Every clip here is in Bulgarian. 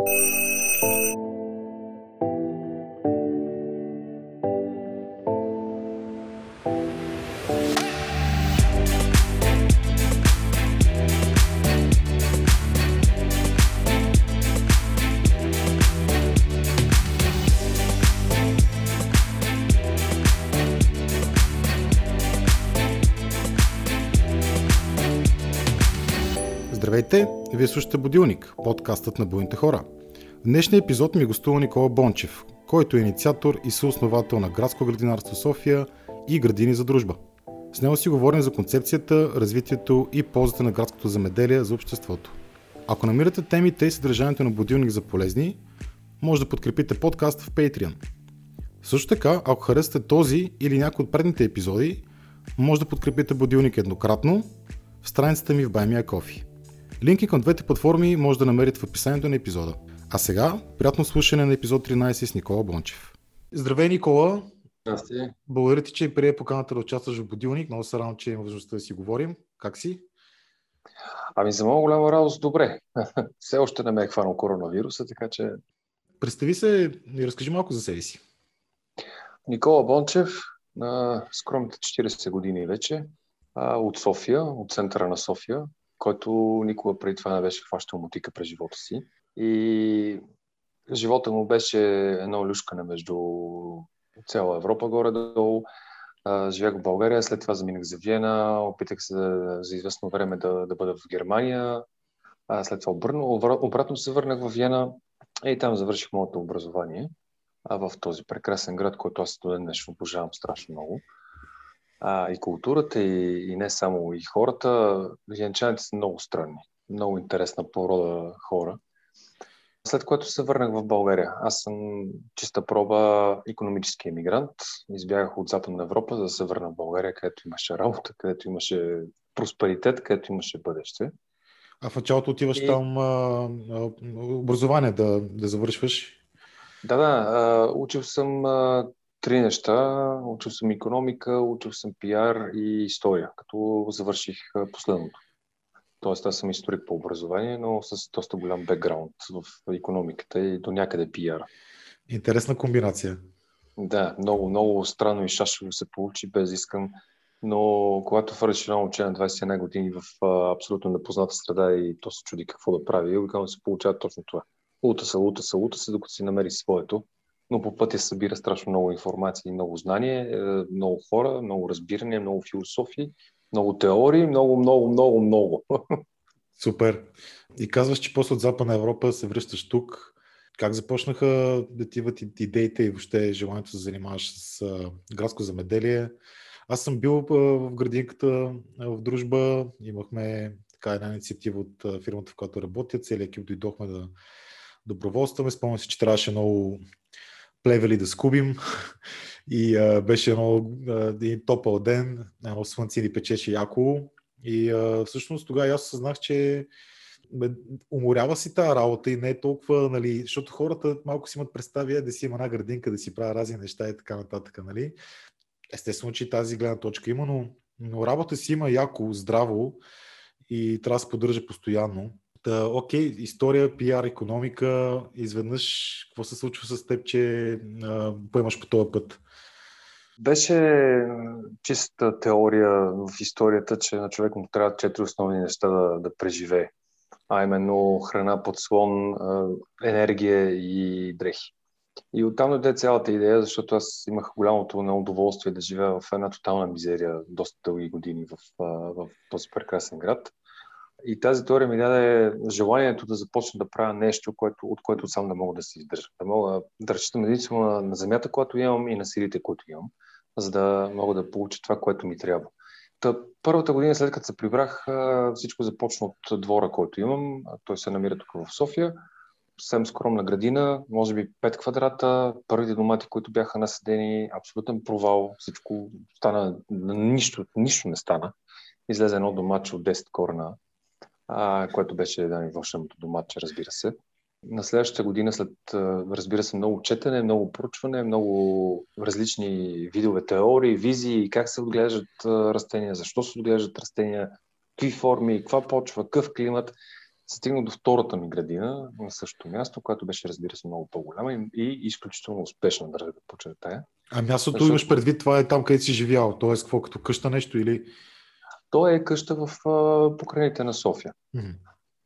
you Здравейте, вие слушате Будилник, подкастът на буйните хора. В днешния епизод ми гостува Никола Бончев, който е инициатор и съосновател на Градско градинарство София и Градини за дружба. С него си говорим за концепцията, развитието и ползата на градското замеделие за обществото. Ако намирате темите и съдържанието на Будилник за полезни, може да подкрепите подкаст в Patreon. Също така, ако харесате този или някой от предните епизоди, може да подкрепите Будилник еднократно в страницата ми в Баймия Кофи. Линки към двете платформи може да намерите в описанието на епизода. А сега, приятно слушане на епизод 13 с Никола Бончев. Здравей, Никола! Здрасти! Благодаря ти, че прие поканата да участваш в Будилник. Много се радвам, че има възможността да си говорим. Как си? Ами за много голяма радост, добре. Все още не ме е хванал коронавируса, така че... Представи се и разкажи малко за себе си. Никола Бончев, на скромните 40 години вече, от София, от центъра на София, който никога преди това не беше хващал мутика през живота си. И живота му беше едно люшкане между цяла Европа горе-долу. Живях в България, след това заминах за Виена, опитах се за известно време да, да бъда в Германия, след това обърна, обратно се върнах в Виена и там завърших моето образование в този прекрасен град, който аз до ден днешно обожавам страшно много а, и културата, и, и не само и хората. Виенчаните са много странни, много интересна порода хора. След което се върнах в България. Аз съм чиста проба економически емигрант. Избягах от Западна Европа, за да се върна в България, където имаше работа, където имаше просперитет, където имаше бъдеще. А в началото отиваш и... там а, образование да, да завършваш? Да, да. А, учил съм а, три неща. Учил съм економика, учил съм пиар и история, като завърших последното. Тоест, аз съм историк по образование, но с доста голям бекграунд в економиката и до някъде пиар. Интересна комбинация. Да, много, много странно и шашево се получи, без искам. Но когато фърши едно учение на 21 години в а, абсолютно непозната среда и то се чуди какво да прави, обикновено се получава точно това. Лута се, лута се, лута се, докато си намери своето но по пътя събира страшно много информация и много знание, е, много хора, много разбиране, много философии, много теории, много, много, много, много. Супер. И казваш, че после от Западна Европа се връщаш тук. Как започнаха да ти идват идеите и въобще желанието да занимаваш с градско замеделие? Аз съм бил в градинката в дружба. Имахме така една инициатива от фирмата, в която работя. Целият екип дойдохме да доброволстваме. Спомням се, че трябваше много плевели да скубим и а, беше едно, един топъл ден, едно слънце ни печеше яко и а, всъщност тогава аз съзнах, че уморява си тази работа и не е толкова, нали, защото хората малко си имат представя да си има една градинка, да си правя разни неща и така нататък, нали. Естествено, че тази гледна точка има, но, но работа си има яко, здраво и трябва да се поддържа постоянно. Та, окей, история, пиар, економика, изведнъж какво се случва с теб, че а, поемаш по този път? Беше чиста теория в историята, че на човек му трябва четири основни неща да, да преживее. А именно храна, подслон, енергия и дрехи. И оттам дойде цялата идея, защото аз имах голямото удоволствие да живея в една тотална мизерия доста дълги години в, в този прекрасен град. И тази теория ми даде желанието да започна да правя нещо, което, от което сам да мога да се издържа. Да мога да разчитам единствено на, на земята, която имам и на силите, които имам, за да мога да получа това, което ми трябва. Та, първата година след като се прибрах, всичко започна от двора, който имам. Той се намира тук в София. Съвсем скромна градина, може би 5 квадрата, първите домати, които бяха наседени, абсолютен провал, всичко стана, нищо, нищо не стана. Излезе едно домаче от 10 корена, а, което беше да ми вълшебното доматче, разбира се. На следващата година, след, разбира се, много четене, много проучване, много различни видове теории, визии, как се отглеждат растения, защо се отглеждат растения, какви форми, каква почва, какъв климат. стигнах до втората ми градина на същото място, което беше, разбира се, много по-голяма и, и изключително успешна, държа да подчертая. А мястото Защото... имаш предвид, това е там, където си живял, т.е. какво като къща нещо или... То е къща в покрайните на София, mm-hmm.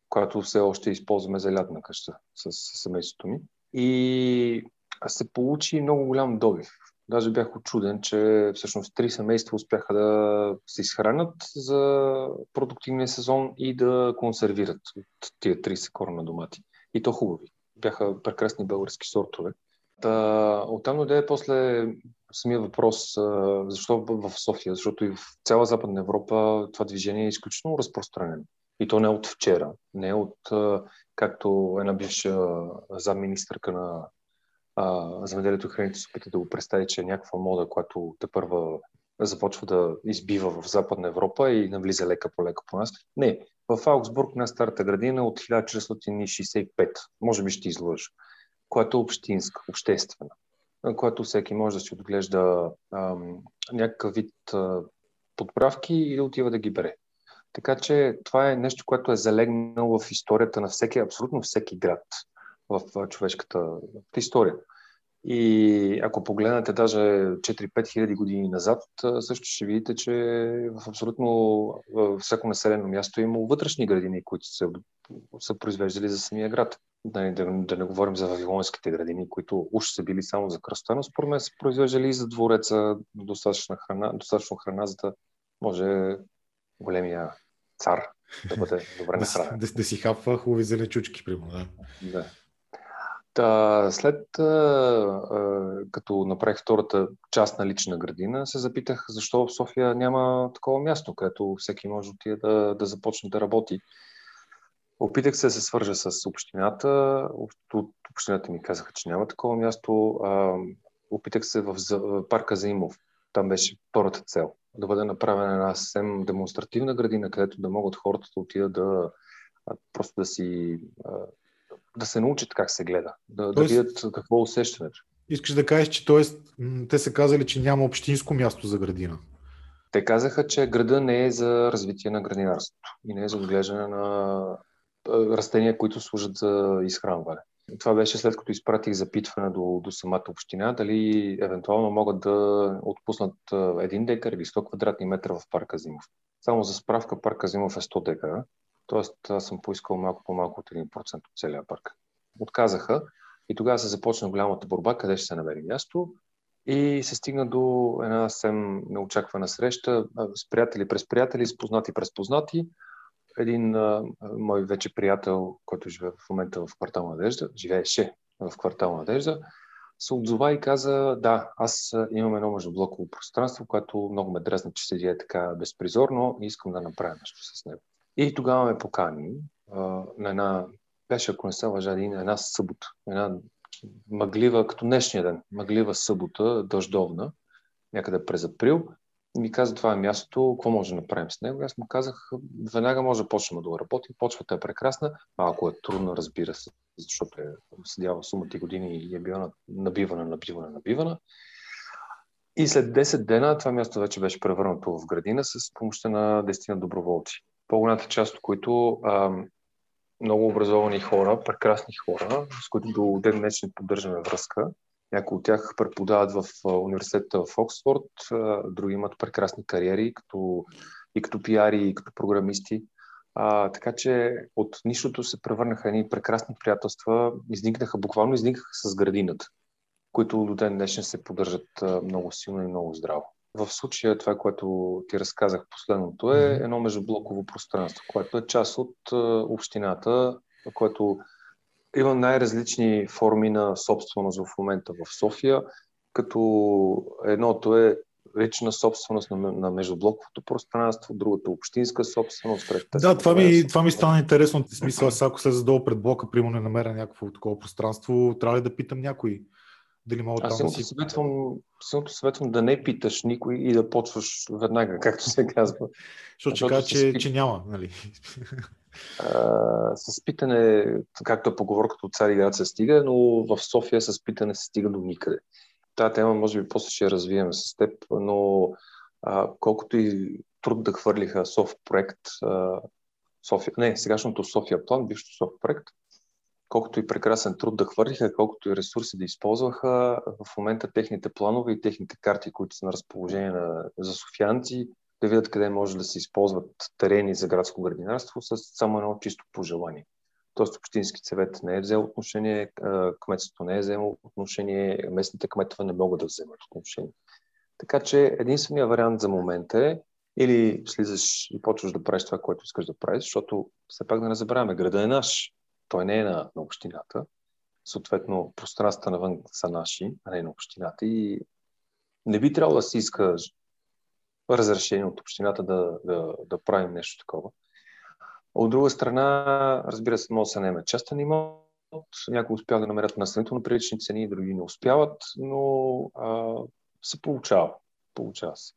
която все още използваме за лятна къща с, с семейството ми. И се получи много голям добив. Даже бях очуден, че всъщност три семейства успяха да се изхранят за продуктивния сезон и да консервират от тия 30 корона домати. И то хубави. Бяха прекрасни български сортове. Та, оттам дойде после самия въпрос, защо в София, защото и в цяла Западна Европа това движение е изключително разпространено. И то не от вчера, не от, както една бивша замминистърка на земеделието и храните се опита да го представи, че е някаква мода, която те първа започва да избива в Западна Европа и навлиза лека по лека по нас. Не, в Аугсбург на старата градина от 1465, може би ще излъжа, която е общинска, обществена, която всеки може да си отглежда ам, някакъв вид а, подправки и да отива да ги бере. Така че това е нещо, което е залегнало в историята на всеки, абсолютно всеки град в човешката история. И ако погледнете даже 4-5 хиляди години назад, също ще видите, че в абсолютно във всяко населено място е имало вътрешни градини, които са, са произвеждали за самия град. Да, да, да не говорим за вавилонските градини, които уж са били само за кръста, но според мен са произвеждали и за двореца достатъчно храна, достатъчно храна за да може големия цар да бъде добре нахранен. да, да, да си хапва хубави зеленчучки, примерно. Да. да. Та, след а, а, като направих втората част на лична градина, се запитах защо в София няма такова място, където всеки може да отиде да, да започне да работи. Опитах се да се свържа с общината. От общината ми казаха, че няма такова място. Опитах се в, в парка Заимов. Там беше втората цел. Да бъде направена една съвсем демонстративна градина, където да могат хората да отидат да просто да си да се научат как се гледа, да, Тоест, да видят какво е усещането. Искаш да кажеш, че т.е. те са казали, че няма общинско място за градина. Те казаха, че града не е за развитие на градинарството и не е за отглеждане на растения, които служат за изхранване. Това беше след като изпратих запитване до, до самата община, дали евентуално могат да отпуснат един декар или 100 квадратни метра в парка Зимов. Само за справка, парка Зимов е 100 декара Тоест, аз съм поискал малко по-малко от 1% от целия парк. Отказаха и тогава се започна голямата борба, къде ще се намери място. И се стигна до една съвсем неочаквана среща с приятели през приятели, с познати през познати. Един а, мой вече приятел, който живее в момента в квартал Надежда, живееше в квартал Надежда, се отзова и каза, да, аз имам едно междублоково пространство, което много ме дразна, че седи е така безпризорно и искам да направя нещо с него. И тогава ме покани а, на една, беше ако не се лъжа, на една събота, една мъглива, като днешния ден, мъглива събота, дъждовна, някъде през април. И ми каза, това е мястото, какво може да направим с него. Аз му казах, веднага може да почнем да работим, почвата е прекрасна, малко е трудно, разбира се, защото е седяла сумата години и е била набивана, набивана, набивана. И след 10 дена това място вече беше превърнато в градина с помощта на 10 доброволци по-голямата част от които а, много образовани хора, прекрасни хора, с които до ден днес поддържаме връзка. Някои от тях преподават в университета в Оксфорд, други имат прекрасни кариери като, и като пиари, и като програмисти. А, така че от нищото се превърнаха едни прекрасни приятелства, изникнаха, буквално изникнаха с градината, които до ден днешен се поддържат много силно и много здраво. В случая това, което ти разказах последното е едно междублоково пространство, което е част от общината, което има най-различни форми на собственост в момента в София, като едното е лична собственост на, на междублоковото пространство, другата общинска собственост. Третата да, това ми, това ми стана интересно. В смисъл, аз ако слеза долу пред блока, примерно не намеря някакво такова пространство, трябва ли да питам някой? Дали мога Аз там си... съветвам, съветвам да не питаш никой и да почваш веднага, както се казва. Защото ще кажа, че, че няма, нали? А, с питане, както е поговорката от Цари град се стига, но в София с питане се стига до никъде. Тая тема може би после ще я развием с теб, но а, колкото и труд да хвърлиха софт проект, а, София, не, сегашното София план, бившото София проект, колкото и прекрасен труд да хвърлиха, колкото и ресурси да използваха, в момента техните планове и техните карти, които са на разположение на, за софианци, да видят къде може да се използват терени за градско градинарство с само едно чисто пожелание. Тоест Общински съвет не е взел отношение, кметството не е взело отношение, местните кметове не могат да вземат отношение. Така че единственият вариант за момента е или слизаш и почваш да правиш това, което искаш да правиш, защото все пак да не забравяме, града е наш, той не е на, на общината. Съответно, пространствата навън са наши, а не на общината. И не би трябвало да се иска разрешение от общината да, да, да правим нещо такова. От друга страна, разбира се, може да се наеме частен имот. Някои успяват да намерят настанително прилични цени, други не успяват, но а, се получава. Получава се.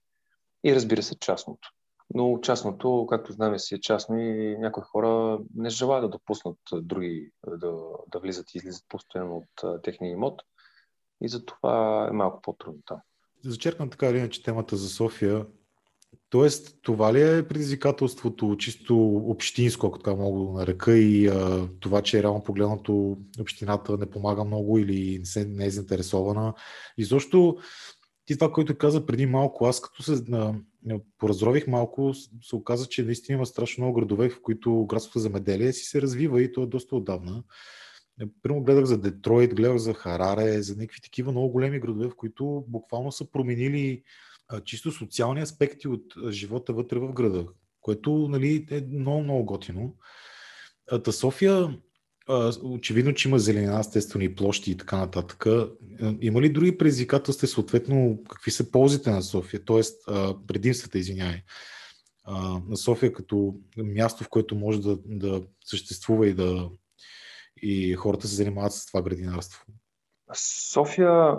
И разбира се, частното. Но частното, както знаем, си е частно и някои хора не желаят да допуснат други да, да влизат и излизат постоянно от техния имот. И затова е малко по-трудно там. Зачеркам така или иначе темата за София. Тоест, това ли е предизвикателството чисто общинско, ако така мога да нарека, и а, това, че реално погледнато общината не помага много или не, се, не е заинтересована. И защо ти това, което каза преди малко, аз като се а, поразрових малко, се оказа, че наистина има страшно много градове, в които градското замеделие си се развива и то е доста отдавна. Примерно гледах за Детройт, гледах за Хараре, за някакви такива много големи градове, в които буквално са променили чисто социални аспекти от живота вътре в града, което нали, е много, много готино. Та София, очевидно, че има зеленина, естествени площи и така нататък. Има ли други предизвикателства, съответно, какви са ползите на София, т.е. предимствата, извинявай, на София като място, в което може да, да съществува и да и хората се занимават с това градинарство? София,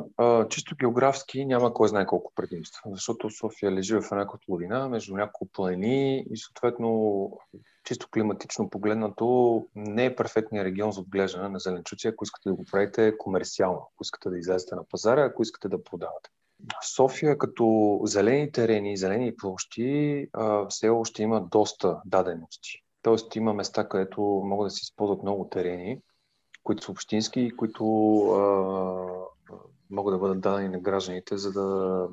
чисто географски, няма кой знае колко предимства, защото София лежи в една котловина между няколко планини и съответно чисто климатично погледнато не е перфектният регион за отглеждане на зеленчуци, ако искате да го правите комерциално, ако искате да излезете на пазара, ако искате да продавате. София като зелени терени, зелени площи, все още има доста дадености. Тоест има места, където могат да се използват много терени, които са общински и които а, могат да бъдат дадени на гражданите, за да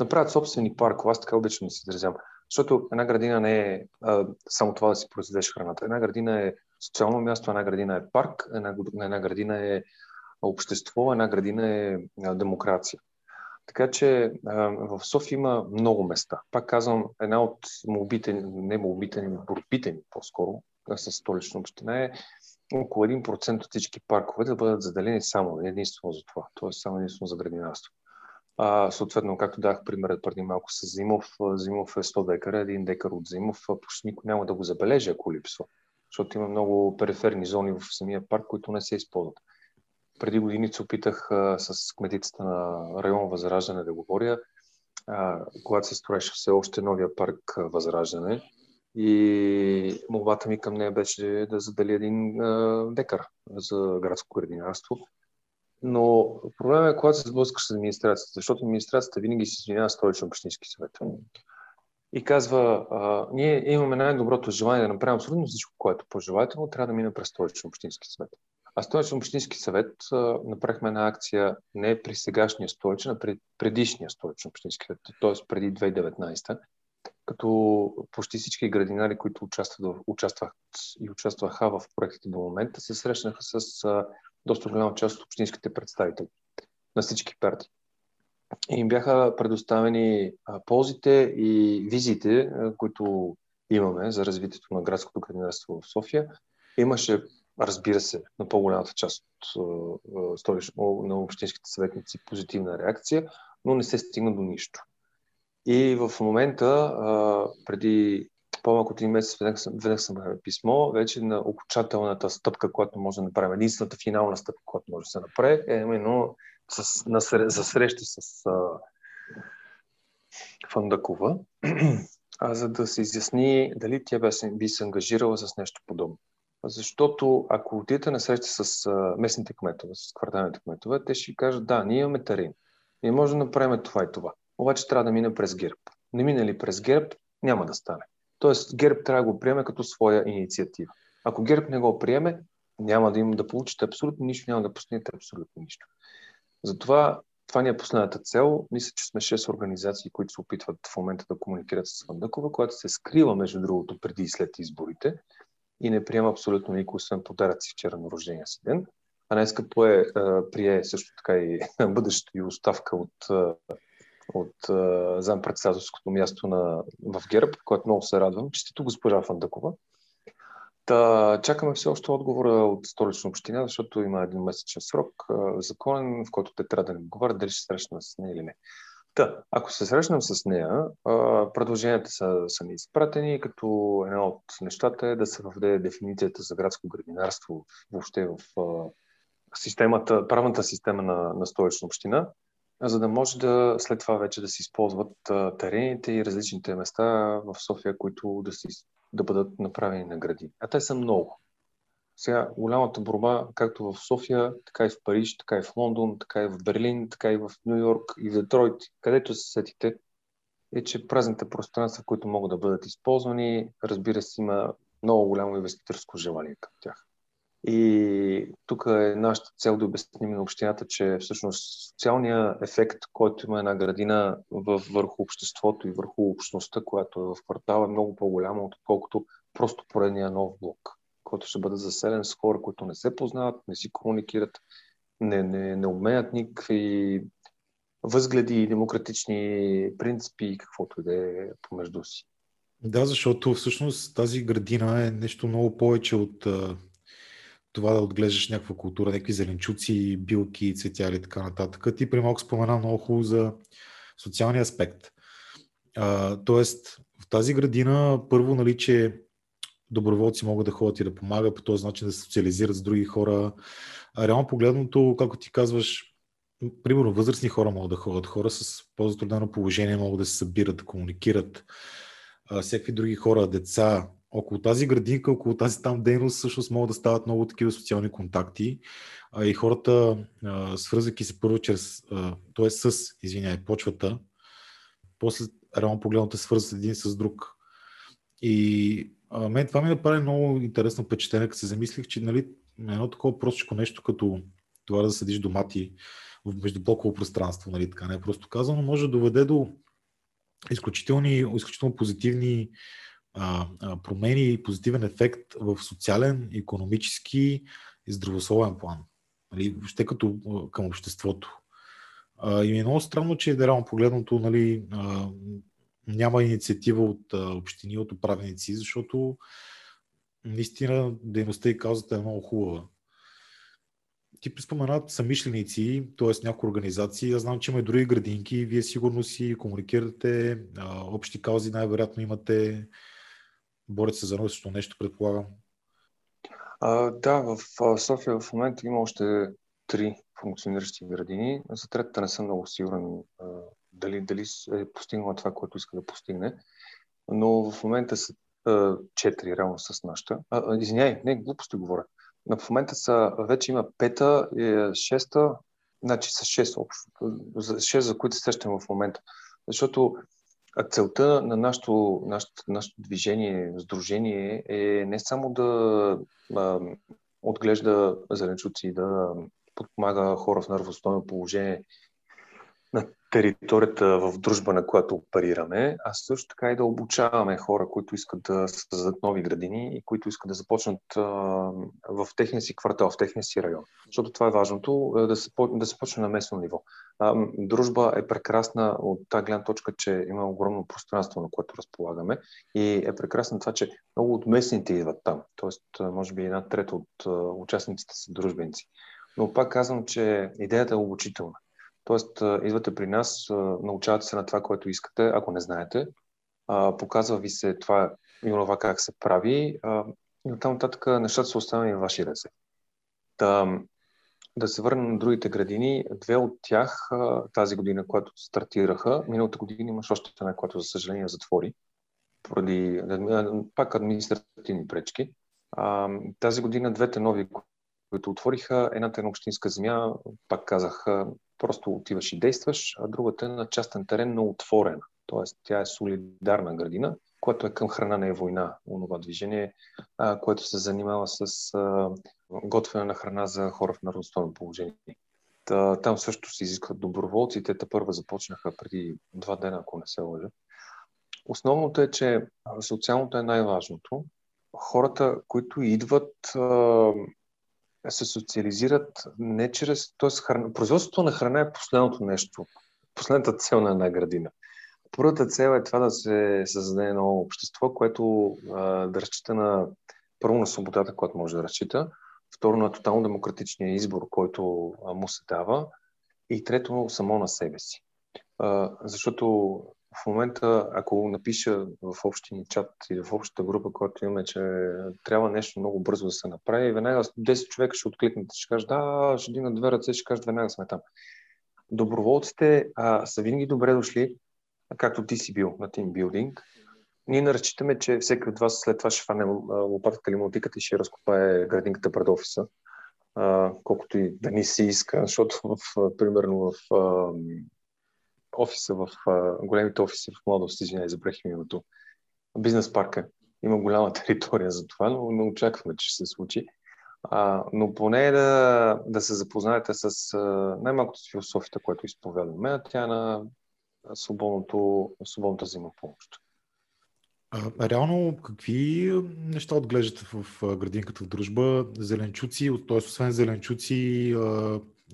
направят собствени паркове. Аз така обичам да се изразявам. Защото една градина не е а, само това да си произведеш храната. Една градина е социално място, една градина е парк, една, една градина е общество, една градина е а, демокрация. Така че а, в София има много места. Пак казвам, една от молбите, не молбите ни, борбите ни по-скоро с столична община е около 1% от всички паркове да бъдат заделени само единствено за това, т.е. само единствено за градинарство. А, съответно, както дах примерът преди малко с Зимов, Зимов е 100 декара, един декар от Зимов, почти никой няма да го забележи, ако липсва, защото има много периферни зони в самия парк, които не се използват. Преди години се опитах а, с кметицата на район Възраждане да говоря, а, когато се строеше все още новия парк Възраждане, и молбата ми към нея беше да задали един а, декар за градско градинарство. Но проблемът е, когато се сблъскаш с администрацията, защото администрацията винаги се извинява столичен общински съвет. И казва, а, ние имаме най-доброто желание да направим абсолютно всичко, което пожелаете, но трябва да мине през столичен общински съвет. А столичен общински съвет а, направихме една акция не при сегашния столичен, а пред предишния столичен общински съвет, т.е. преди 2019 като почти всички градинари, които участват, участват и участваха в проектите до момента, се срещнаха с а, доста голяма част от общинските представители на всички партии. Им бяха предоставени а, ползите и визиите, а, които имаме за развитието на градското градинарство в София. Имаше, разбира се, на по-голямата част от столич, на общинските съветници позитивна реакция, но не се стигна до нищо. И в момента, преди по-малко от един месец, веднъж съм, веднъж съм писмо, вече на окончателната стъпка, която може да направим, единствената финална стъпка, която може да се направи, е именно с, на, за среща с а, Фандакова, а, за да се изясни дали тя би, би се ангажирала с нещо подобно. Защото ако отидете на среща с а, местните кметове, с кварталните кметове, те ще ви кажат, да, ние имаме терен. Ние можем да направим това и това обаче трябва да мине през ГЕРБ. Не мине ли през ГЕРБ, няма да стане. Тоест ГЕРБ трябва да го приеме като своя инициатива. Ако ГЕРБ не го приеме, няма да им да получите абсолютно нищо, няма да постигнете абсолютно нищо. Затова това ни е последната цел. Мисля, че сме 6 организации, които се опитват в момента да комуникират с Вандъкова, която се скрива, между другото, преди и след изборите и не приема абсолютно никой, освен подаръци вчера на рождения си ден. А днес пое, прие също така и бъдещето и оставка от, от зампредседателското място на, в ГЕРБ, което много се радвам. Честито госпожа Фандъкова. Та, чакаме все още отговора от столична община, защото има един месечен срок, законен, в който те трябва да ни отговарят дали ще срещнат с нея или не. Та, ако се срещнем с нея, предложенията са, са ни изпратени, като едно от нещата е да се въведе дефиницията за градско градинарство въобще в системата, правната система на, на столична община, за да може да след това вече да се използват терените и различните места в София, които да, си, да бъдат направени на гради. А те са много. Сега голямата борба, както в София, така и в Париж, така и в Лондон, така и в Берлин, така и в Нью Йорк и в Детройт, където се сетите, е, че празните пространства, които могат да бъдат използвани, разбира се, има много голямо инвеститорско желание към тях. И тук е нашата цел да обясним на общината, че всъщност социалният ефект, който има една градина върху обществото и върху общността, която е в квартала, е много по-голяма, отколкото просто поредния нов блок който ще бъде заселен с хора, които не се познават, не си комуникират, не, не, не обменят никакви възгледи и демократични принципи и каквото и да е помежду си. Да, защото всъщност тази градина е нещо много повече от това да отглеждаш някаква култура, някакви зеленчуци, билки, цветя и така нататък. Ти при малко спомена много хубаво за социалния аспект. А, тоест, в тази градина първо, нали, че доброволци могат да ходят и да помагат, по този начин да се социализират с други хора. А реално погледното, както ти казваш, примерно възрастни хора могат да ходят, хора с по-затруднено положение могат да се събират, да комуникират, а, всякакви други хора, деца. Около тази градинка, около тази там дейност всъщност могат да стават много такива социални контакти а, и хората, свързвайки се първо чрез, т.е. с, извиняй, почвата, после реално погледното се свързват един с друг. И а, мен това ми направи много интересно впечатление, като се замислих, че нали, едно такова простичко нещо, като това да съдиш домати в междублоково пространство, нали, така не е просто казано, може да доведе до изключителни, изключително позитивни а, а, промени и позитивен ефект в социален, економически и здравословен план. Нали, въобще като към обществото. А, и е много странно, че реално погледното нали, а, няма инициатива от а, общини, от управеници, защото наистина дейността и каузата е много хубава. Ти приспоменат самишленици, т.е. някои организации. Аз знам, че има и други градинки. Вие сигурно си комуникирате, а, общи каузи най-вероятно имате. Борете се за едно нещо, предполагам. А, да, в София в момента има още три функциониращи градини. За третата не съм много сигурен дали, дали е постигнала това, което иска да постигне. Но в момента са четири равно с нашата. извиняй, не, глупости говоря. Но в момента са, вече има пета, и шеста, значи са шест общо. Шест, за които се срещам в момента. Защото целта на нашето, нашето, нашето движение, сдружение е не само да а, отглежда зеленчуци, да подпомага хора в нервостойно положение на територията в дружба, на която оперираме, а също така и да обучаваме хора, които искат да създадат нови градини и които искат да започнат а, в техния си квартал, в техния си район. Защото това е важното, да се, да се почне на местно ниво. А, дружба е прекрасна от тази гледна точка, че има огромно пространство, на което разполагаме и е прекрасна това, че много от местните идват там. Тоест, може би една трета от участниците са дружбенци. Но пак казвам, че идеята е обучителна. Тоест, идвате при нас, научавате се на това, което искате, ако не знаете. Показва ви се това и това как се прави. И оттам нататък нещата са останали в ваши ръце. Да, да се върнем на другите градини. Две от тях тази година, която стартираха, миналата година имаш още една, която за съжаление затвори, поради пак административни пречки. Тази година двете нови, които отвориха, едната е на общинска земя, пак казах, просто отиваш и действаш, а другата е на частен терен, но отворена. Тоест, тя е солидарна градина което е към храна не е война, онова движение, а, което се занимава с а, готвяне на храна за хора в неравностойно положение. Та, там също се изискват доброволци. Те първа започнаха преди два дена, ако не се лъжа. Основното е, че социалното е най-важното. Хората, които идват, се социализират не чрез... Тоест, храна, производството на храна е последното нещо, последната цел на една градина. Първата цел е това да се създаде едно общество, което а, да разчита на първо на свободата, която може да разчита, второ на тотално демократичния избор, който а, му се дава и трето само на себе си. А, защото в момента, ако напиша в общия чат или в общата група, която имаме, че трябва нещо много бързо да се направи, веднага 10 човека ще откликнат, ще кажат, да, ще дигнат две ръце, ще кажат, веднага сме там. Доброволците а, са винаги добре дошли, както ти си бил на тимбилдинг. Ние не разчитаме, че всеки от вас след това ще фане лопатката или мотиката и ще разкопае градинката пред офиса, а, колкото и да ни се иска, защото в, примерно в а, офиса, в големите офиси в младост, извинявай, забрах името, бизнес парка, има голяма територия за това, но не очакваме, че ще се случи. А, но поне да, да се запознаете с най-малкото с философията, която изповядваме, а тя е на свободното, свободната взаимопомощ. А, реално, какви неща отглеждате в градинката в дружба? Зеленчуци, т.е. освен зеленчуци,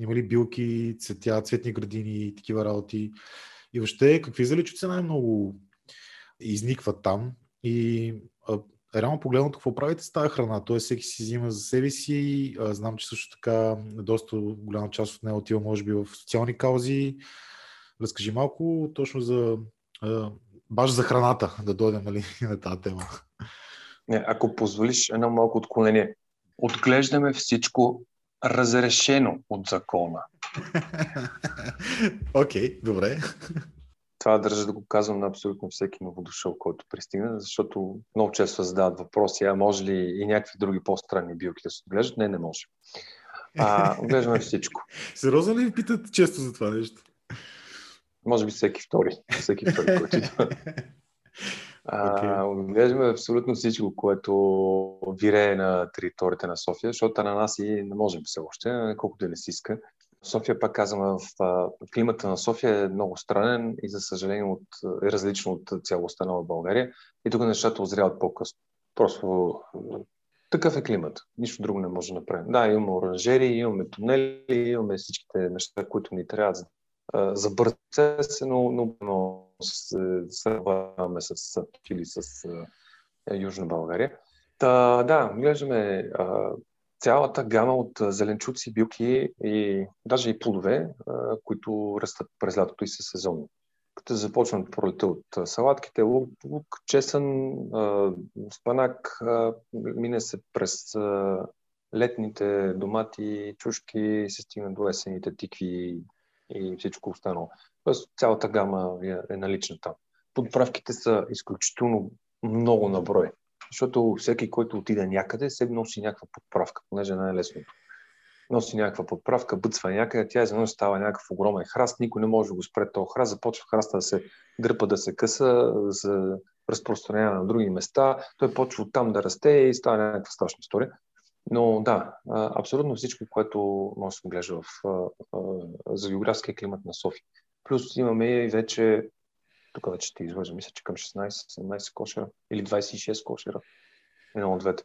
има ли билки, цветя, цветни градини такива работи? И въобще, какви зеленчуци най-много изникват там? И а, реално погледнато, какво правите с тази храна? Тоест, всеки си взима за себе си. А, знам, че също така доста голяма част от нея отива, може би, в социални каузи. Разкажи малко точно за баш за храната, да дойдем нали, на тази тема. Не, ако позволиш едно малко отклонение. Отглеждаме всичко разрешено от закона. Окей, okay, добре. Това държа да го казвам на абсолютно всеки новодушъл, който пристигне, защото много често задават въпроси, а може ли и някакви други по-странни билки да се отглеждат? Не, не може. А, отглеждаме всичко. Сериозно ли ви питат често за това нещо? Може би всеки втори. Всеки втори, който идва. Okay. Отглеждаме абсолютно всичко, което вирее на територията на София, защото ананаси не можем все още, колкото да не си иска. София, пак казвам, в климата на София е много странен и за съжаление от, е различно от цялостта на България. И тук нещата озряват по-късно. Просто такъв е климат. Нищо друго не може да направим. Да, имаме оранжери, имаме тунели, имаме всичките неща, които ни трябват за бърз процес, но, но, сравняваме с или с е, Южна България. Та, да, глеждаме а, цялата гама от зеленчуци, билки и даже и плодове, които растат през лятото и са сезонни. Като започвам пролета от салатките, лук, лук чесън, спанак, мине се през летните домати, чушки, се стигна до есените тикви и всичко останало. Тоест цялата гама е, е налична там. Подправките са изключително много на брой, защото всеки, който отиде някъде, се носи някаква подправка, понеже е най-лесното. Носи някаква подправка, бъцва някъде, тя изведнъж става някакъв огромен храст, никой не може да го спре този храст, започва храста да се дърпа, да се къса, за разпространява на други места, той почва оттам да расте и става някаква страшна история. Но да, абсолютно всичко, което може да се гледа в, за географския климат на София. Плюс имаме и вече, тук вече ти излъжа, мисля, че към 16-17 кошера или 26 кошера. Едно от двете.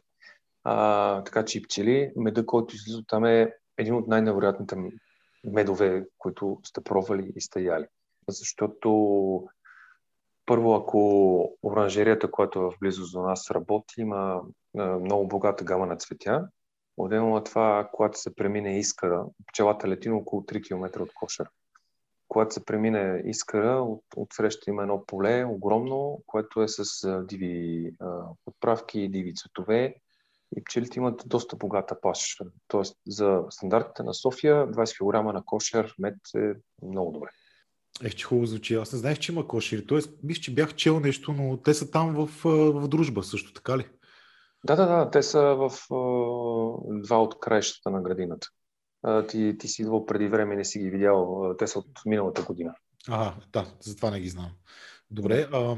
А, така че и пчели, меда, който излиза там е един от най-невероятните медове, които сте пробвали и сте яли. Защото първо, ако оранжерията, която е в близост до нас работи, има много богата гама на цветя. Отделно от това, когато се премине искара, пчелата лети на около 3 км от кошера. Когато се премине искара, от, от среща има едно поле, огромно, което е с диви а, подправки, диви цветове и пчелите имат доста богата паш. Тоест, за стандартите на София, 20 кг на кошер мед е много добре. Ех, че хубаво звучи. Аз не знаех, че има кошери. Тоест, мисля, че бях чел нещо, но те са там в, в дружба също, така ли? Да, да, да. Те са в два от краищата на градината. Ти, ти си идвал преди време и не си ги видял. Те са от миналата година. А, да, затова не ги знам. Добре. А,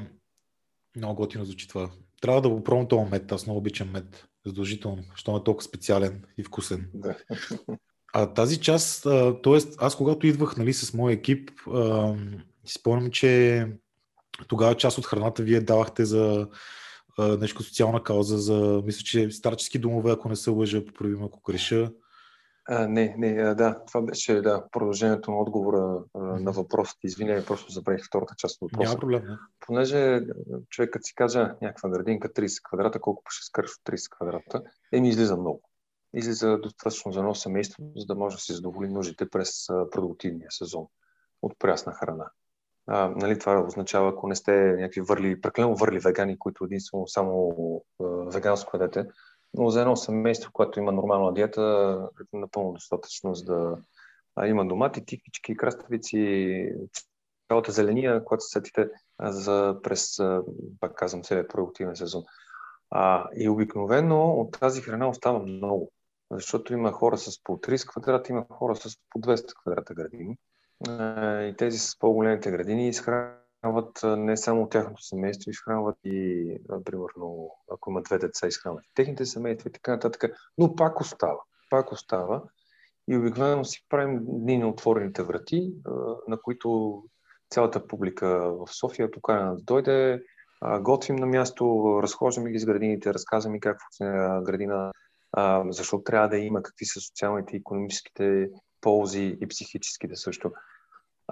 Много готино звучи това. Трябва да го пробвам този мед. Аз много обичам мед. Задължително, защото е толкова специален и вкусен. Да. А тази част, т.е. аз когато идвах нали, с моя екип, а, спомням, че тогава част от храната вие давахте за нещо социална кауза, за, мисля, че старчески домове, ако не се лъжа, поправим ако греша. А, не, не, да, това беше да, продължението на отговора а, на въпросите. Извинявай, просто забравих втората част от въпроса. Няма проблем. Не? Понеже човекът си каже някаква градинка 30 квадрата, колко ще скърш от 30 квадрата, е ми излиза много. Излиза достатъчно за едно семейство, за да може да си задоволи нуждите през продуктивния сезон от прясна храна. А, нали, това означава, ако не сте някакви върли, преклено върли вегани, които единствено само а, веганско ядете, но за едно семейство, което има нормална диета, е напълно достатъчно, за да има домати, тиквички, краставици, цялата зеления, която се сетите за през, пак казвам, целият продуктивен сезон. А, и обикновено от тази храна остава много, защото има хора с по 30 квадрата, има хора с по 200 квадрата градини. И тези с по-големите градини изхранват не само тяхното семейство, изхранват и, примерно, ако има две деца, изхранват техните семейства и така нататък. Но пак остава. Пак остава. И обикновено си правим дни на отворените врати, на които цялата публика в София покана да дойде, готвим на място, разхождаме ги с градините, разказваме как функционира градина, защо трябва да има, какви са социалните и економическите ползи и психическите също.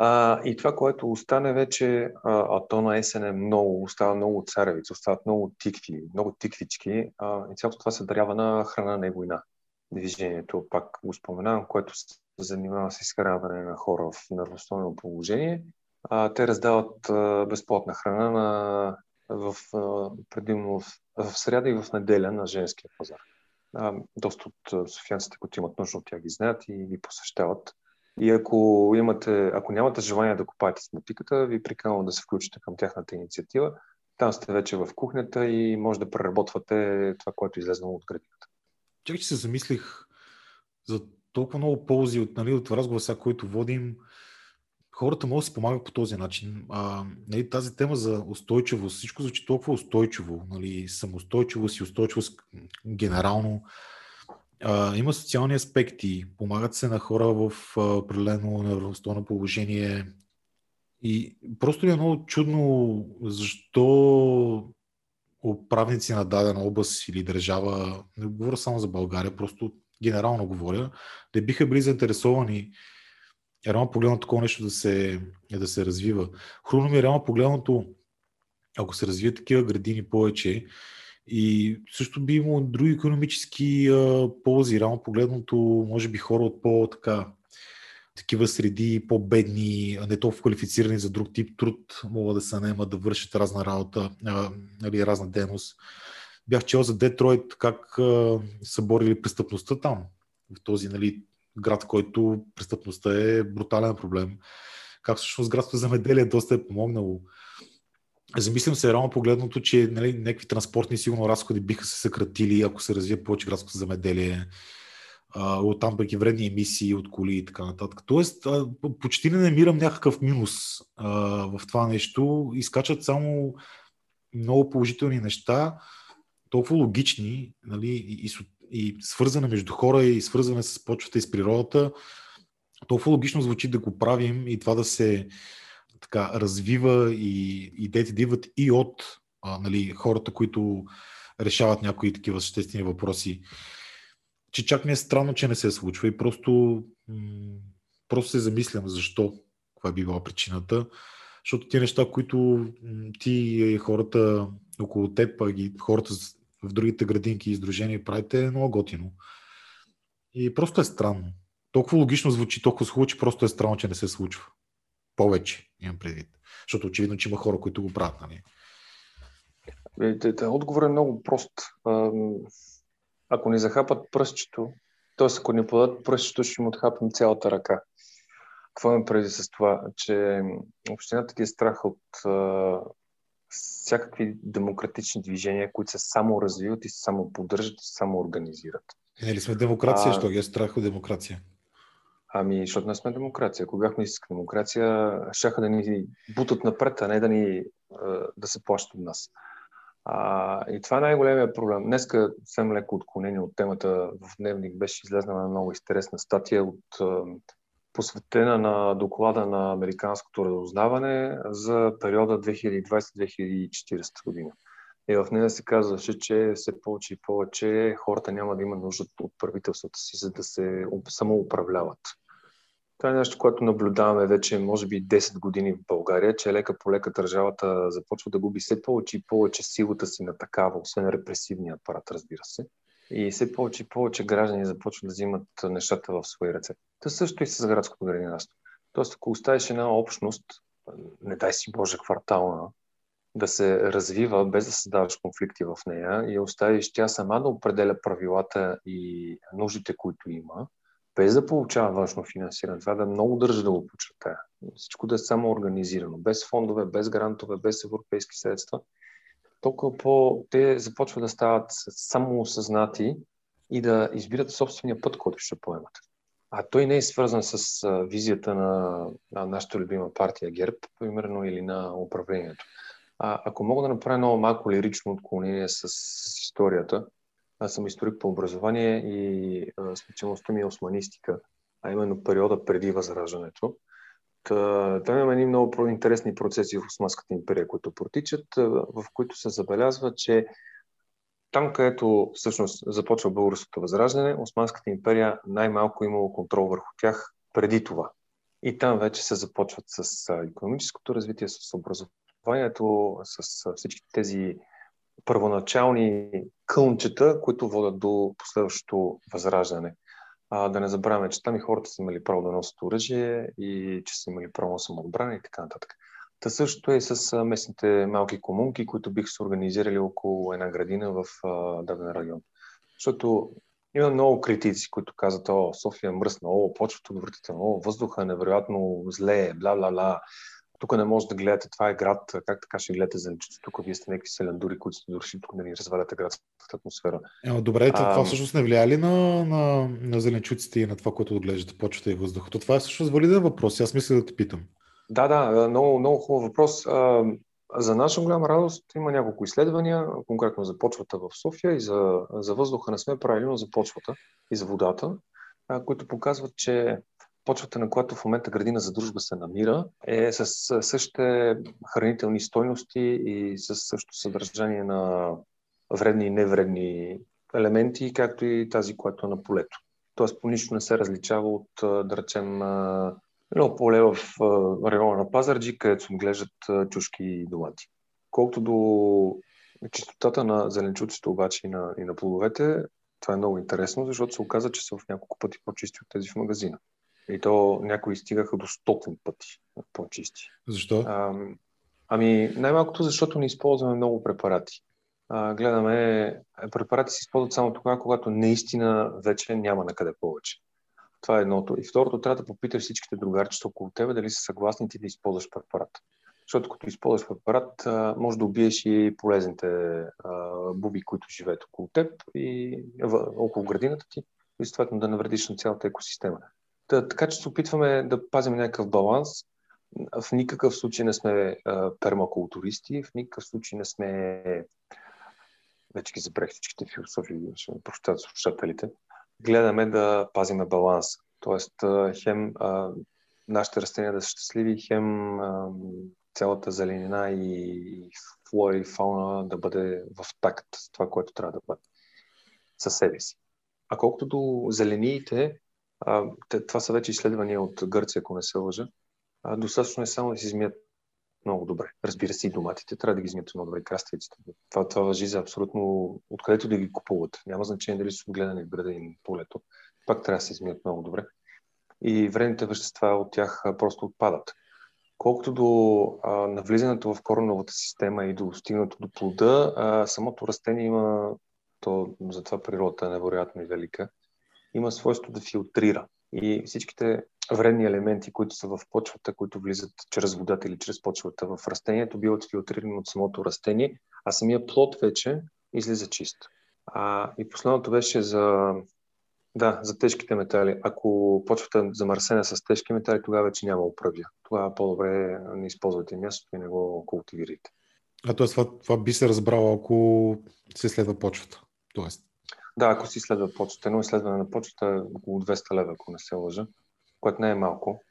А, и това, което остане вече, а, а то на есен е много, остава много царевица, остават много тикви, много тиквички а, и цялото това се дарява на храна на война. Движението, пак го споменавам, което се занимава с изхранване на хора в неравностойно положение. А, те раздават а, безплатна храна на, в, а, предимно в, в сряда и в неделя на женския пазар. А, доста от софиянците, които имат нужда от тях, ги знаят и ги посещават. И ако, имате, ако нямате желание да купаете смутиката, ви приканвам да се включите към тяхната инициатива. Там сте вече в кухнята и може да преработвате това, което е от градината. Чакай, че се замислих за толкова много ползи от, нали, от разговора, сега, който водим. Хората могат да се помагат по този начин. А, нали, тази тема за устойчивост, всичко звучи толкова устойчиво. Нали, самоустойчивост и устойчивост генерално. А, има социални аспекти, помагат се на хора в а, определено неравностойно положение. И просто е много чудно защо управници на дадена област или държава, не говоря само за България, просто генерално говоря, да биха били заинтересовани реално погледнато такова нещо да се, да се развива. Хрумно ми е реално погледнато, ако се развият такива градини повече, и също би имало други економически а, ползи. Рано погледното, може би хора от по-така такива среди, по-бедни, не толкова квалифицирани за друг тип труд, могат да се наемат да вършат разна работа, а, нали, разна дейност. Бях чел за Детройт как а, са борили престъпността там, в този нали, град, който престъпността е брутален проблем. Как всъщност градското замеделие доста е помогнало. Замислям се реално погледното, че нали, някакви транспортни сигурно разходи биха се съкратили, ако се развие повече градското замеделие. От там пък и вредни емисии от коли и така нататък. Тоест, почти не намирам някакъв минус а, в това нещо. Изкачат само много положителни неща, толкова логични нали, и, и, и свързане между хора и свързане с почвата и с природата. Толкова логично звучи да го правим и това да се така развива и идеите да идват и от а, нали, хората, които решават някои такива съществени въпроси. Че чак ми е странно, че не се случва и просто, м- просто се замислям защо, каква би била причината. Защото ти неща, които ти и хората около теб, а и хората в другите градинки и издружения правите е много готино. И просто е странно. Толкова логично звучи, толкова се че просто е странно, че не се случва повече, имам предвид. Защото очевидно, че има хора, които го правят. Нали? Е, отговор е много прост. Ако ни захапат пръстчето, т.е. ако ни подадат пръстчето, ще му отхапим цялата ръка. Какво ме преди с това? Че общината ти е страх от всякакви демократични движения, които се само развиват и се само поддържат и се само организират. Не ли сме демокрация, а... що ги е страх от демокрация? Ами, защото не сме демокрация. Ако бяхме истинска демокрация, щяха да ни бутат напред, а не да ни да се плащат от нас. А, и това е най-големия проблем. Днеска съвсем леко отклонение от темата в Дневник беше излезна на много интересна статия от посветена на доклада на Американското разузнаване за периода 2020-2040 година. И в нея се казваше, че все повече и повече хората няма да имат нужда от правителствата си, за да се самоуправляват. Това е нещо, което наблюдаваме вече, може би, 10 години в България, че лека по лека държавата започва да губи все повече и повече силата си на такава, освен репресивния апарат, разбира се. И все повече и повече граждани започват да взимат нещата в свои ръце. Та също и с градското градинарство. Тоест, ако оставиш една общност, не дай си Боже квартална, да се развива без да създаваш конфликти в нея и оставиш тя сама да определя правилата и нуждите, които има, без да получава външно финансиране. Това да много държа да го почетая. Всичко да е само организирано, без фондове, без грантове, без европейски средства. Толкова по те започват да стават само осъзнати и да избират собствения път, който ще поемат. А той не е свързан с визията на, на нашата любима партия ГЕРБ, примерно, или на управлението. А, ако мога да направя много малко лирично отклонение с, историята, аз съм историк по образование и специалността ми е османистика, а именно периода преди Възраждането. Та, там има едни много интересни процеси в Османската империя, които протичат, в които се забелязва, че там, където всъщност започва българското възраждане, Османската империя най-малко имало контрол върху тях преди това. И там вече се започват с економическото развитие, с образованието, с всички тези първоначални кълнчета, които водят до последващото възраждане. А, да не забравяме, че там и хората са имали право да носят оръжие и че са имали право на самоотбрана и така нататък. Та същото е и с местните малки комунки, които бих се организирали около една градина в даден район. Защото има много критици, които казват, о, София мръсна, о, почвата отвратително, о, въздуха е невероятно зле, бла-бла-бла тук не може да гледате, това е град, как така ще гледате зеленчуци, тук вие сте някакви селендури, които сте дошли тук да ни разваляте градската атмосфера. Е, добре, това а, всъщност не влияе ли на, на, на зеленчуците и на това, което отглеждате, почвата и въздухата? Това е всъщност валиден въпрос, аз мисля да те питам. Да, да, много, много хубав въпрос. За наша голяма радост има няколко изследвания, конкретно за почвата в София и за, за въздуха не сме правили, но за почвата и за водата, които показват, че почвата, на която в момента градина за дружба се намира, е с същите хранителни стойности и с същото съдържание на вредни и невредни елементи, както и тази, която е на полето. Тоест по нищо не се различава от, да речем, едно поле в района на Пазарджи, където се отглеждат чушки и домати. Колкото до чистотата на зеленчуците обаче и на, и на плодовете, това е много интересно, защото се оказа, че са в няколко пъти по-чисти от тези в магазина. И то някои стигаха до стотни пъти по-чисти. Защо? А, ами, най-малкото, защото не използваме много препарати. А, гледаме, препарати се използват само тогава, когато наистина вече няма на къде повече. Това е едното. И второто, трябва да попиташ всичките другарчета около тебе дали са съгласни ти да използваш препарат. Защото като използваш препарат, може да убиеш и полезните буби, които живеят около теб и около градината ти, и съответно да навредиш на цялата екосистема. Та, така че се опитваме да пазим някакъв баланс. В никакъв случай не сме а, пермакултуристи, в никакъв случай не сме... Вече ги забрах всичките философии, ще ме прощат слушателите. Гледаме да пазиме баланс. Тоест, хем а, нашите растения да са щастливи, хем а, цялата зеленина и флора и фауна да бъде в такт с това, което трябва да бъде със себе си. А колкото до зелениите, това са вече изследвания от Гърция, ако не се лъжа. А, достатъчно е само да си измият много добре. Разбира се, и доматите трябва да ги измият много добре, краставиците. Това, това въжи за абсолютно откъдето да ги купуват. Няма значение дали са отгледани в града или полето. Пак трябва да се измият много добре. И вредните вещества от тях просто отпадат. Колкото до а, навлизането в кореновата система и до стигнато до плода, а, самото растение има, то, затова природата е невероятно и велика, има свойство да филтрира. И всичките вредни елементи, които са в почвата, които влизат чрез водата или чрез почвата в растението, биват филтрирани от самото растение, а самия плод вече излиза чист. А, и последното беше за, да, за тежките метали. Ако почвата е замърсена с тежки метали, тогава вече няма управя. Тогава по-добре не използвате мястото и не го култивирайте. А т.е. Това, това би се разбрало, ако се следва почвата. Тоест. Да, ако си следва почвата. Едно изследване на почвата е около 200 лева, ако не се лъжа, което не е малко.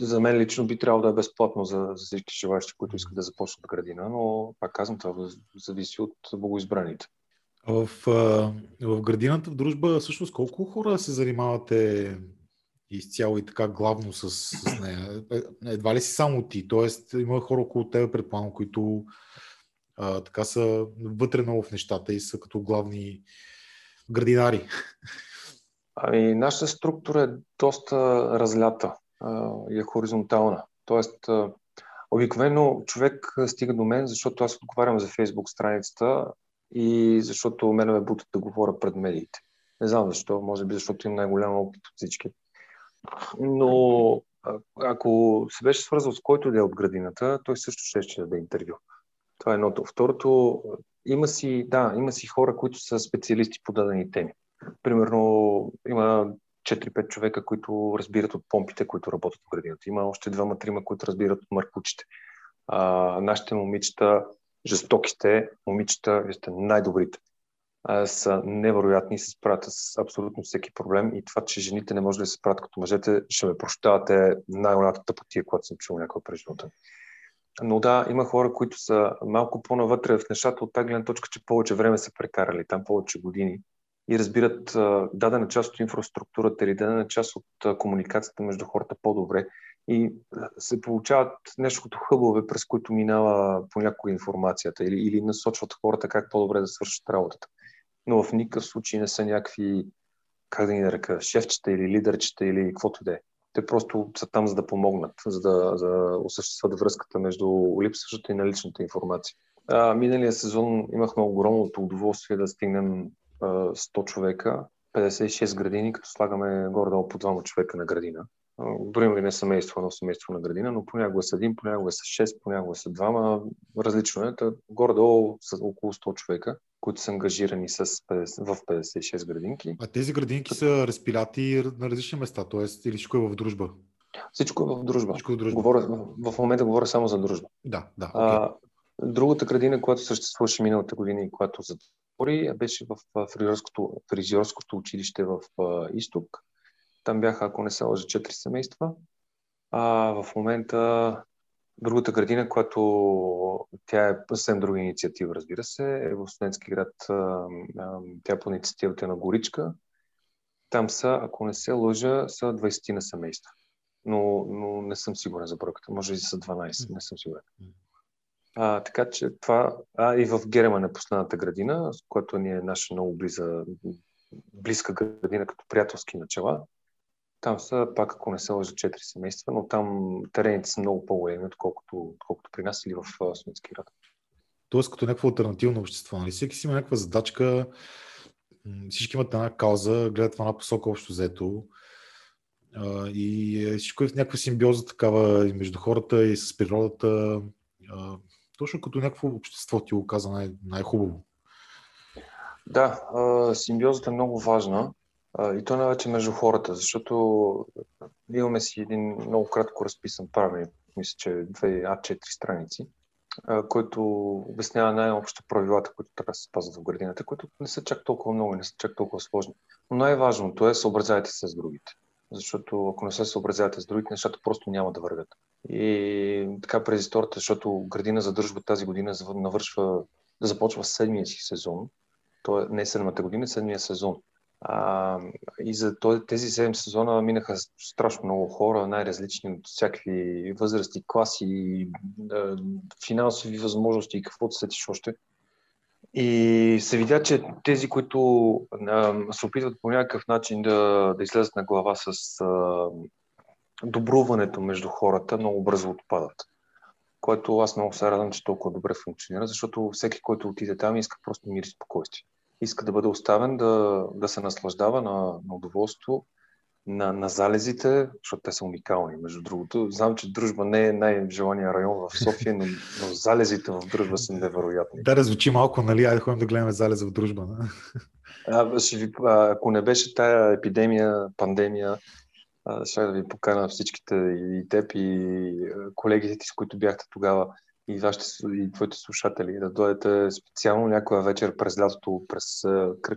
За мен лично би трябвало да е безплатно за, за всички желащи, които искат да започнат градина, но пак казвам, това зависи от богоизбраните. В, в градината в дружба, всъщност, колко хора се занимавате изцяло и така главно с, с нея? Е, едва ли си само ти? Тоест, има хора около тебе, предполагам, които а, така са вътре много в нещата и са като главни градинари. Ами, нашата структура е доста разлята и е хоризонтална. Тоест, обикновено човек стига до мен, защото аз отговарям за Фейсбук страницата и защото мен ме бутат да говоря пред медиите. Не знам защо, може би защото имам най-голям опит от всички. Но ако се беше свързал с който да е от градината, той също ще ще даде интервю. Това е едното. Второто, има си, да, има си хора, които са специалисти по дадени теми. Примерно, има 4-5 човека, които разбират от помпите, които работят в градината. Има още двама-трима, които разбират от маркучите. А, нашите момичета, жестоките момичета, вие сте най-добрите са невероятни и се справят с абсолютно всеки проблем. И това, че жените не може да се справят като мъжете, ще ме прощавате най-голямата тъпотия, която съм чул някога през живота. Но да, има хора, които са малко по-навътре в нещата от тази гледна точка, че повече време са прекарали там, повече години и разбират дадена част от инфраструктурата или дадена част от комуникацията между хората по-добре и се получават нещо като хъбове, през които минава понякога информацията или, или насочват хората как по-добре да свършат работата но в никакъв случай не са някакви, как да ни нарека, шефчета или лидерчета или каквото да е. Те просто са там за да помогнат, за да, за да осъществят връзката между липсващата и наличната информация. А, миналия сезон имахме огромното удоволствие да стигнем а, 100 човека, 56 градини, като слагаме горе-долу по двама човека на градина. Броим ли не семейство, но семейство на градина, но понякога са един, понякога са 6, понякога са двама. Различно е. Горе-долу са около 100 човека които са ангажирани с 50, в 56 градинки. А тези градинки са разпиляти на различни места, т.е. или всичко е в дружба? Всичко е в дружба. Всичко е в, дружба. Говоря, в, в момента говоря само за дружба. Да, да. Okay. А, другата градина, която съществуваше миналата година и която затвори, беше в фризьорското, фризьорското училище в Изток. Там бяха, ако не се лъжа, 4 семейства. А в момента Другата градина, която тя е съвсем друга инициатива, разбира се, е в студентски град. Тя е по инициативата на Горичка. Там са, ако не се лъжа, са 20 на семейства. Но, но не съм сигурен за бройката. Може и са 12, не съм сигурен. А, така че това... А, и в Герман е последната градина, която ни е наша много близа, близка градина като приятелски начала. Там са, пак ако не се лъжа, 4 семейства, но там терените са много по-големи, отколкото, отколкото при нас или в Смитски град. Тоест като някакво альтернативно общество. Нали? Всеки си има някаква задачка, всички имат една кауза, гледат в една посока общо взето. И е, всичко е в някаква симбиоза такава и между хората и с природата. Точно като някакво общество ти го каза най- най-хубаво. Да, симбиозата е много важна. И то най-вече между хората, защото имаме си един много кратко разписан правилник, мисля, че две А4 страници, който обяснява най-общо правилата, които трябва да се спазват в градината, които не са чак толкова много не са чак толкова сложни. Но най-важното е съобразявайте се с другите. Защото ако не се съобразявате с другите, нещата просто няма да вървят. И така през историята, защото градина за дружба тази година навършва, започва седмия си сезон. То е не седмата година, седмия сезон. А, и за тези 7 сезона минаха страшно много хора, най-различни от всякакви възрасти, класи, финансови възможности и каквото сетиш още. И се видя, че тези, които а, се опитват по някакъв начин да, да излезат на глава с а, добруването между хората, много бързо отпадат. Което аз много се радвам, че толкова добре функционира, защото всеки, който отиде там, иска просто мир и спокойствие иска да бъде оставен да, да се наслаждава на, на удоволство на, на залезите, защото те са уникални, между другото. Знам, че Дружба не е най-желания район в София, но, но залезите в Дружба са невероятни. Да, раззвучи малко, нали? Айде ходим да гледаме залеза в Дружба. А, ще ви, а, ако не беше тая епидемия, пандемия, ще да ви покана всичките и теб и колегите ти, с които бяхте тогава и, вашите, и твоите слушатели да дойдете специално някоя вечер през лятото, през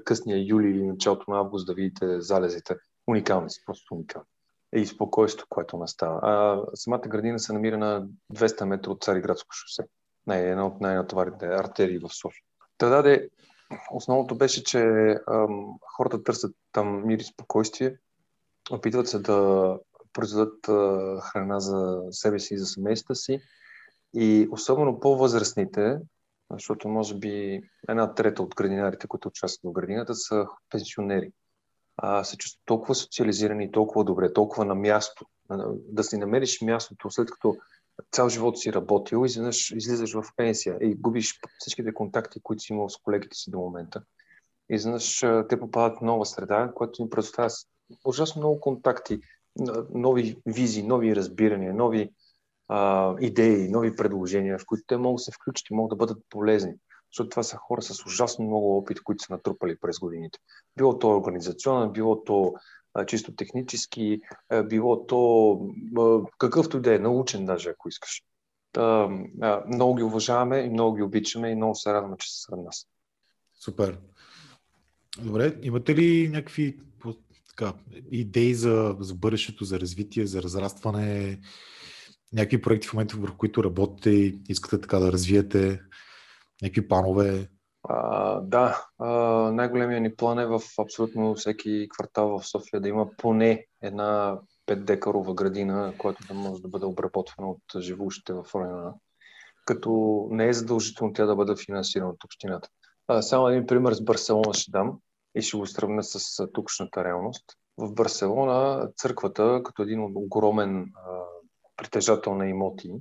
късния юли или началото на август да видите залезите. Уникални са, просто уникални. И спокойствието, което настава. А, самата градина се намира на 200 метра от Цариградско шосе. Не, е една от най-натоварите артерии в София. Та даде, основното беше, че ам, хората търсят там мир и спокойствие, опитват се да произведат храна за себе си и за семействата си. И особено по-възрастните, защото може би една трета от градинарите, които участват в градината, са пенсионери. А, се чувстват толкова социализирани, толкова добре, толкова на място. Да си намериш мястото, след като цял живот си работил, изведнъж излизаш в пенсия и губиш всичките контакти, които си имал с колегите си до момента. Изведнъж те попадат в нова среда, която им предоставя ужасно много контакти, нови визии, нови разбирания, нови а, идеи, нови предложения, в които те могат да се включат и могат да бъдат полезни. Защото това са хора с ужасно много опит, които са натрупали през годините. Било то организационно, било то а, чисто технически, а, било то а, какъвто да е, научен даже, ако искаш. Та, а, много ги уважаваме и много ги обичаме и много се радваме, че са сред нас. Супер. Добре, имате ли някакви така, идеи за, за бъдещето, за развитие, за разрастване, някакви проекти в момента, върху които работите и искате така да развиете, някакви планове? А, да, а, най-големият ни план е в абсолютно всеки квартал в София да има поне една 5 декарова градина, която да може да бъде обработвана от живущите в района. Като не е задължително тя да бъде финансирана от общината. А, само един пример с Барселона ще дам и ще го сравня с тукшната реалност. В Барселона църквата, като един огромен а, притежател на имоти,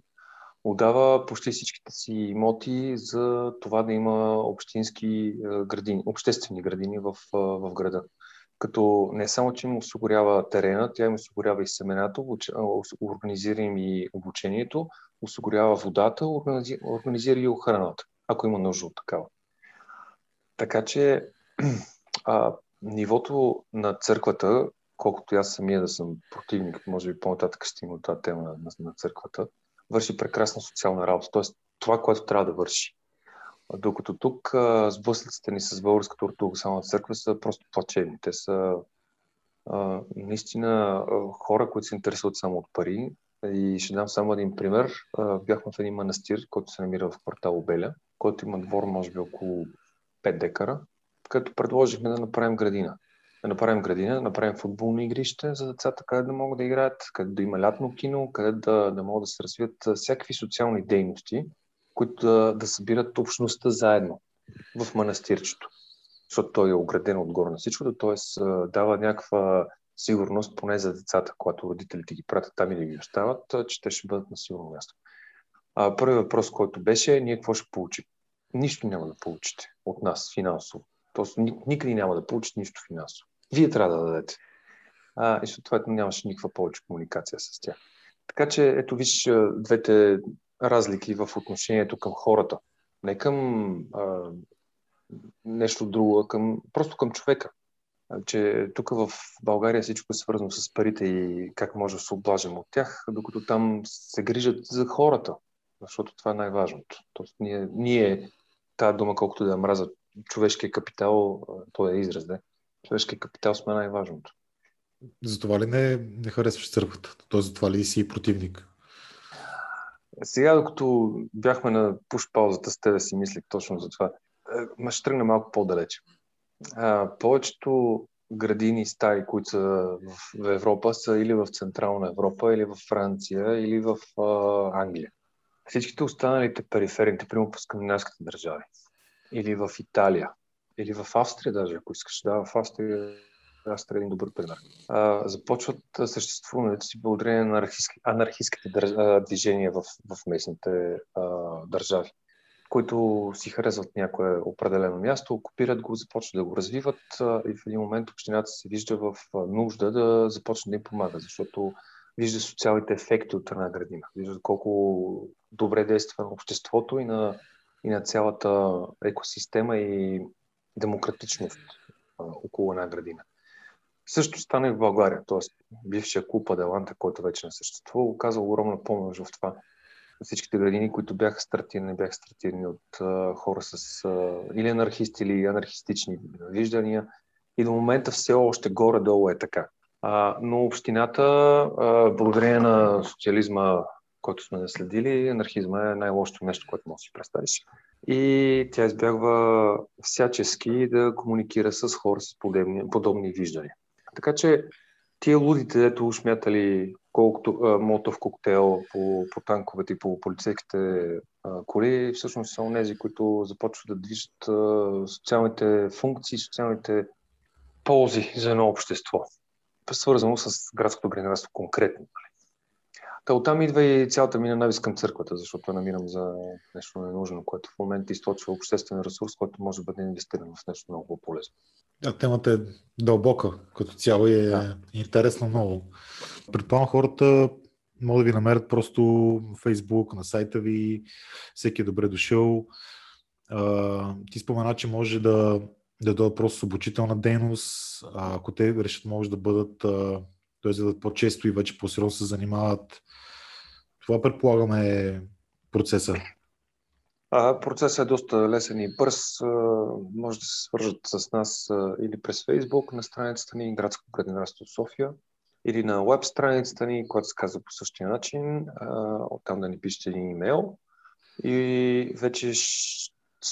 отдава почти всичките си имоти за това да има общински градини, обществени градини в, в града. Като не само, че им осигурява терена, тя им осигурява и семената, организира им и обучението, осигурява водата, организира и охраната, ако има нужда от такава. Така че а, нивото на църквата, колкото аз самия да съм противник, може би по-нататък ще има тази тема на, на църквата, върши прекрасна социална работа. Тоест, това, което трябва да върши. Докато тук сблъсъците ни с Българската ортодоксална църква са просто плачевни. Те са а, наистина хора, които се интересуват само от пари. И ще дам само един пример. А, бяхме в един манастир, който се намира в квартал Обеля, който има двор, може би, около 5 декара, като предложихме да направим градина да направим градина, да направим футболно игрище за децата, къде да могат да играят, къде да има лятно кино, къде да, да могат да се развият всякакви социални дейности, които да, да събират общността заедно в манастирчето. Защото той е ограден отгоре на всичко, т.е. дава някаква сигурност, поне за децата, когато родителите ги пратят там или ги остават, че те ще бъдат на сигурно място. Първият въпрос, който беше, ние какво ще получим? Нищо няма да получите от нас финансово. Тоест никъде няма да получите нищо финансово. Вие трябва да дадете. А, и съответно нямаше никаква повече комуникация с тях. Така че, ето виж двете разлики в отношението към хората. Не към а, нещо друго, а към, просто към човека. А, че тук в България всичко е свързано с парите и как може да се облажим от тях, докато там се грижат за хората, защото това е най-важното. Тоест, ние, ние тази дума, колкото да мраза, човешкия капитал, то е израз, да, човешкия капитал сме най-важното. Затова ли не, не харесваш църквата? Тоест, затова ли си противник? Сега, докато бяхме на пуш паузата с тебе, си мислех точно за това. Е, ма ще тръгна малко по-далече. А, повечето градини, стаи, които са в Европа, са или в Централна Европа, или в Франция, или в а, Англия. Всичките останалите периферните, примерно по скандинавските държави, или в Италия, или в Австрия даже, ако искаш. Да, в Австрия Австрия е един добър пример. А, започват съществуването си благодарение на анархистски, анархистските държ... движения в, в местните а, държави, които си харесват някое определено място, окупират го, започват да го развиват а, и в един момент общината се вижда в нужда да започне да им помага, защото вижда социалните ефекти от една градина, вижда колко добре действа на обществото и на, и на цялата екосистема и демократичност а, около една градина. Също стана и в България, т.е. бившия клуб Аделанта, който вече не съществува, оказа огромна помощ в това всичките градини, които бяха стартирани, бяха стартирани от а, хора с а, или анархисти, или анархистични виждания. И до момента все още горе-долу е така. А, но общината, а, благодарение на социализма, който сме наследили, анархизма е най-лошото нещо, което може да си представиш. И тя избягва всячески да комуникира с хора с подобни, подобни виждания. Така че тия лудите, дето смятали колкото а, мотов коктейл по, по танковете и по полицейските а, коли, всъщност са онези, които започват да движат а, социалните функции, социалните ползи за едно общество, свързано с градското генералство конкретно. Та оттам идва и цялата ми ненавист към църквата, защото я намирам за нещо ненужно, което в момента източва обществен ресурс, който може да бъде инвестиран в нещо много по-полезно. А темата е дълбока като цяло и е да. интересно много. Предполагам хората могат да ви намерят просто в Фейсбук, на сайта ви, всеки е добре дошъл. А, ти спомена, че може да, да дойдат просто с обучителна дейност. А, ако те решат, може да бъдат, т.е. да по-често и вече по-сериозно се занимават. Това предполагаме процеса. А, процесът е доста лесен и бърз. Може да се свържат с нас или през Фейсбук на страницата ни Градско градинарство София или на веб страницата ни, която се казва по същия начин. Оттам да ни пишете един имейл и вече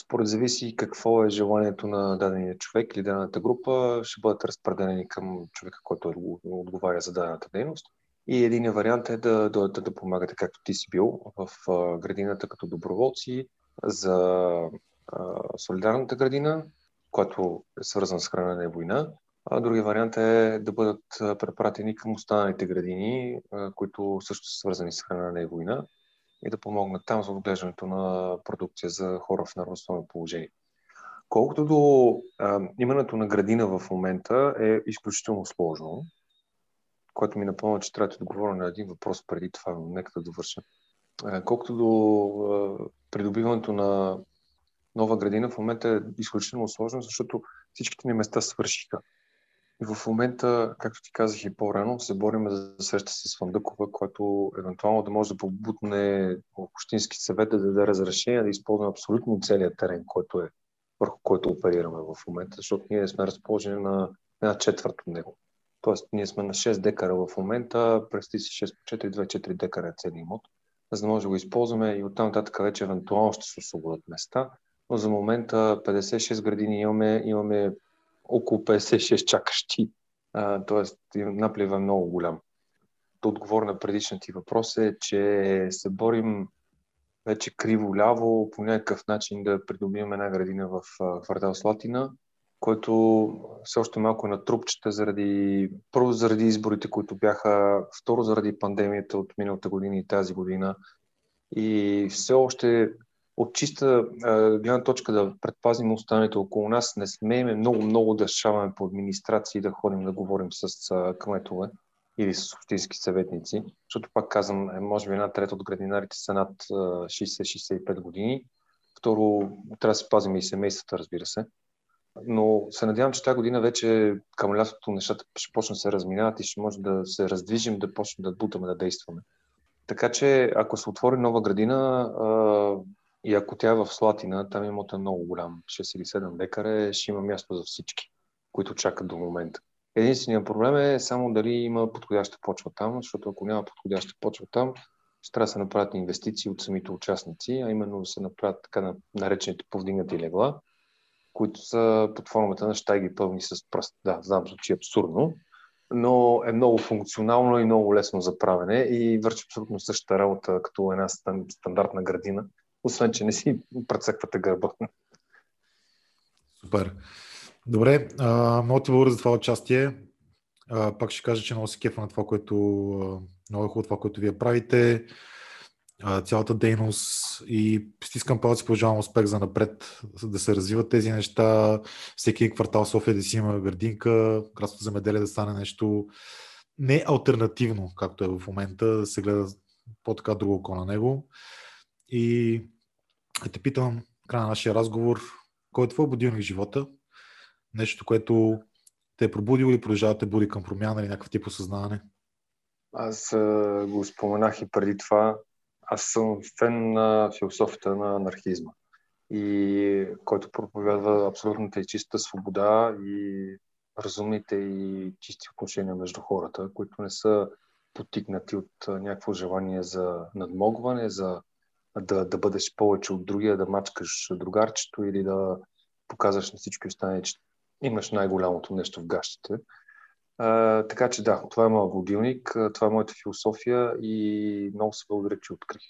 според зависи какво е желанието на дадения човек или дадената група, ще бъдат разпределени към човека, който отговаря за дадената дейност. И един вариант е да дойдете да, помагате, както ти си бил, в градината като доброволци за солидарната градина, която е свързана с хранене и война. А другия вариант е да бъдат препратени към останалите градини, които също са свързани с хранене и война и да помогнат там за отглеждането на продукция за хора в неравностойно положение. Колкото до а, имането на градина в момента е изключително сложно, което ми напомня, че трябва да говоря на един въпрос преди това, но нека да довърша. Колкото до придобиването на нова градина, в момента е изключително сложно, защото всичките ни места свършиха. В момента, както ти казах и по-рано, се борим за среща с Фандъкова, който евентуално да може да побутне Общински съвет да даде разрешение да използваме абсолютно целият терен, който е, върху който оперираме в момента, защото ние сме разположени на една четвърт от него. Тоест, ние сме на 6 декара в момента, прести си 6 по 4, 2-4 декара е цели имот за да може да го използваме и оттам нататък вече евентуално ще се освободят места. Но за момента 56 градини имаме, имаме около 56 чакащи. Тоест наплива е много голям. Да отговоря на предишния ти въпрос е, че се борим вече криво-ляво по някакъв начин да придобием една градина в квартал Слатина който все още малко е на трупчета заради, първо заради изборите, които бяха, второ заради пандемията от миналата година и тази година. И все още от чиста гледна точка да предпазим останалите около нас, не смееме много-много да шаваме по администрации, да ходим да говорим с а, кметове или с общински съветници, защото пак казвам, е, може би една трета от градинарите са над 60-65 години. Второ, трябва да се пазим и семействата, разбира се но се надявам, че тази година вече към лятото нещата ще почнат да се разминават и ще може да се раздвижим, да почнем да бутаме, да действаме. Така че, ако се отвори нова градина и ако тя е в Слатина, там имото е много голям, 6 или 7 декара, ще има място за всички, които чакат до момента. Единственият проблем е само дали има подходяща почва там, защото ако няма подходяща почва там, ще трябва да се направят инвестиции от самите участници, а именно да се направят така наречените повдигнати легла, които са под формата на щайги пълни с пръст. Да, знам, звучи абсурдно, но е много функционално и много лесно за правене и върши абсолютно същата работа като една стандартна градина, освен, че не си прецъквате гърба. Супер. Добре, а, много ти благодаря за това участие. А, пак ще кажа, че много се кефа на това, което много е хубаво това, което вие правите цялата дейност и стискам палци, пожелавам успех за напред, да се развиват тези неща, всеки квартал София да си има градинка, красното замеделие да стане нещо не альтернативно, както е в момента, да се гледа по-така друго око на него. И те питам, края на нашия разговор, кой е твой будилник в живота? Нещо, което те е пробудило или продължава да те буди към промяна или някакъв тип осъзнаване? Аз го споменах и преди това аз съм фен на философията на анархизма и който проповядва абсолютната и чиста свобода и разумните и чисти отношения между хората, които не са потикнати от някакво желание за надмогване, за да, да бъдеш повече от другия, да мачкаш другарчето или да показваш на всички останали, че имаш най-голямото нещо в гащите. А, така че да, това е моят будилник, това е моята философия и много се благодаря, че открих.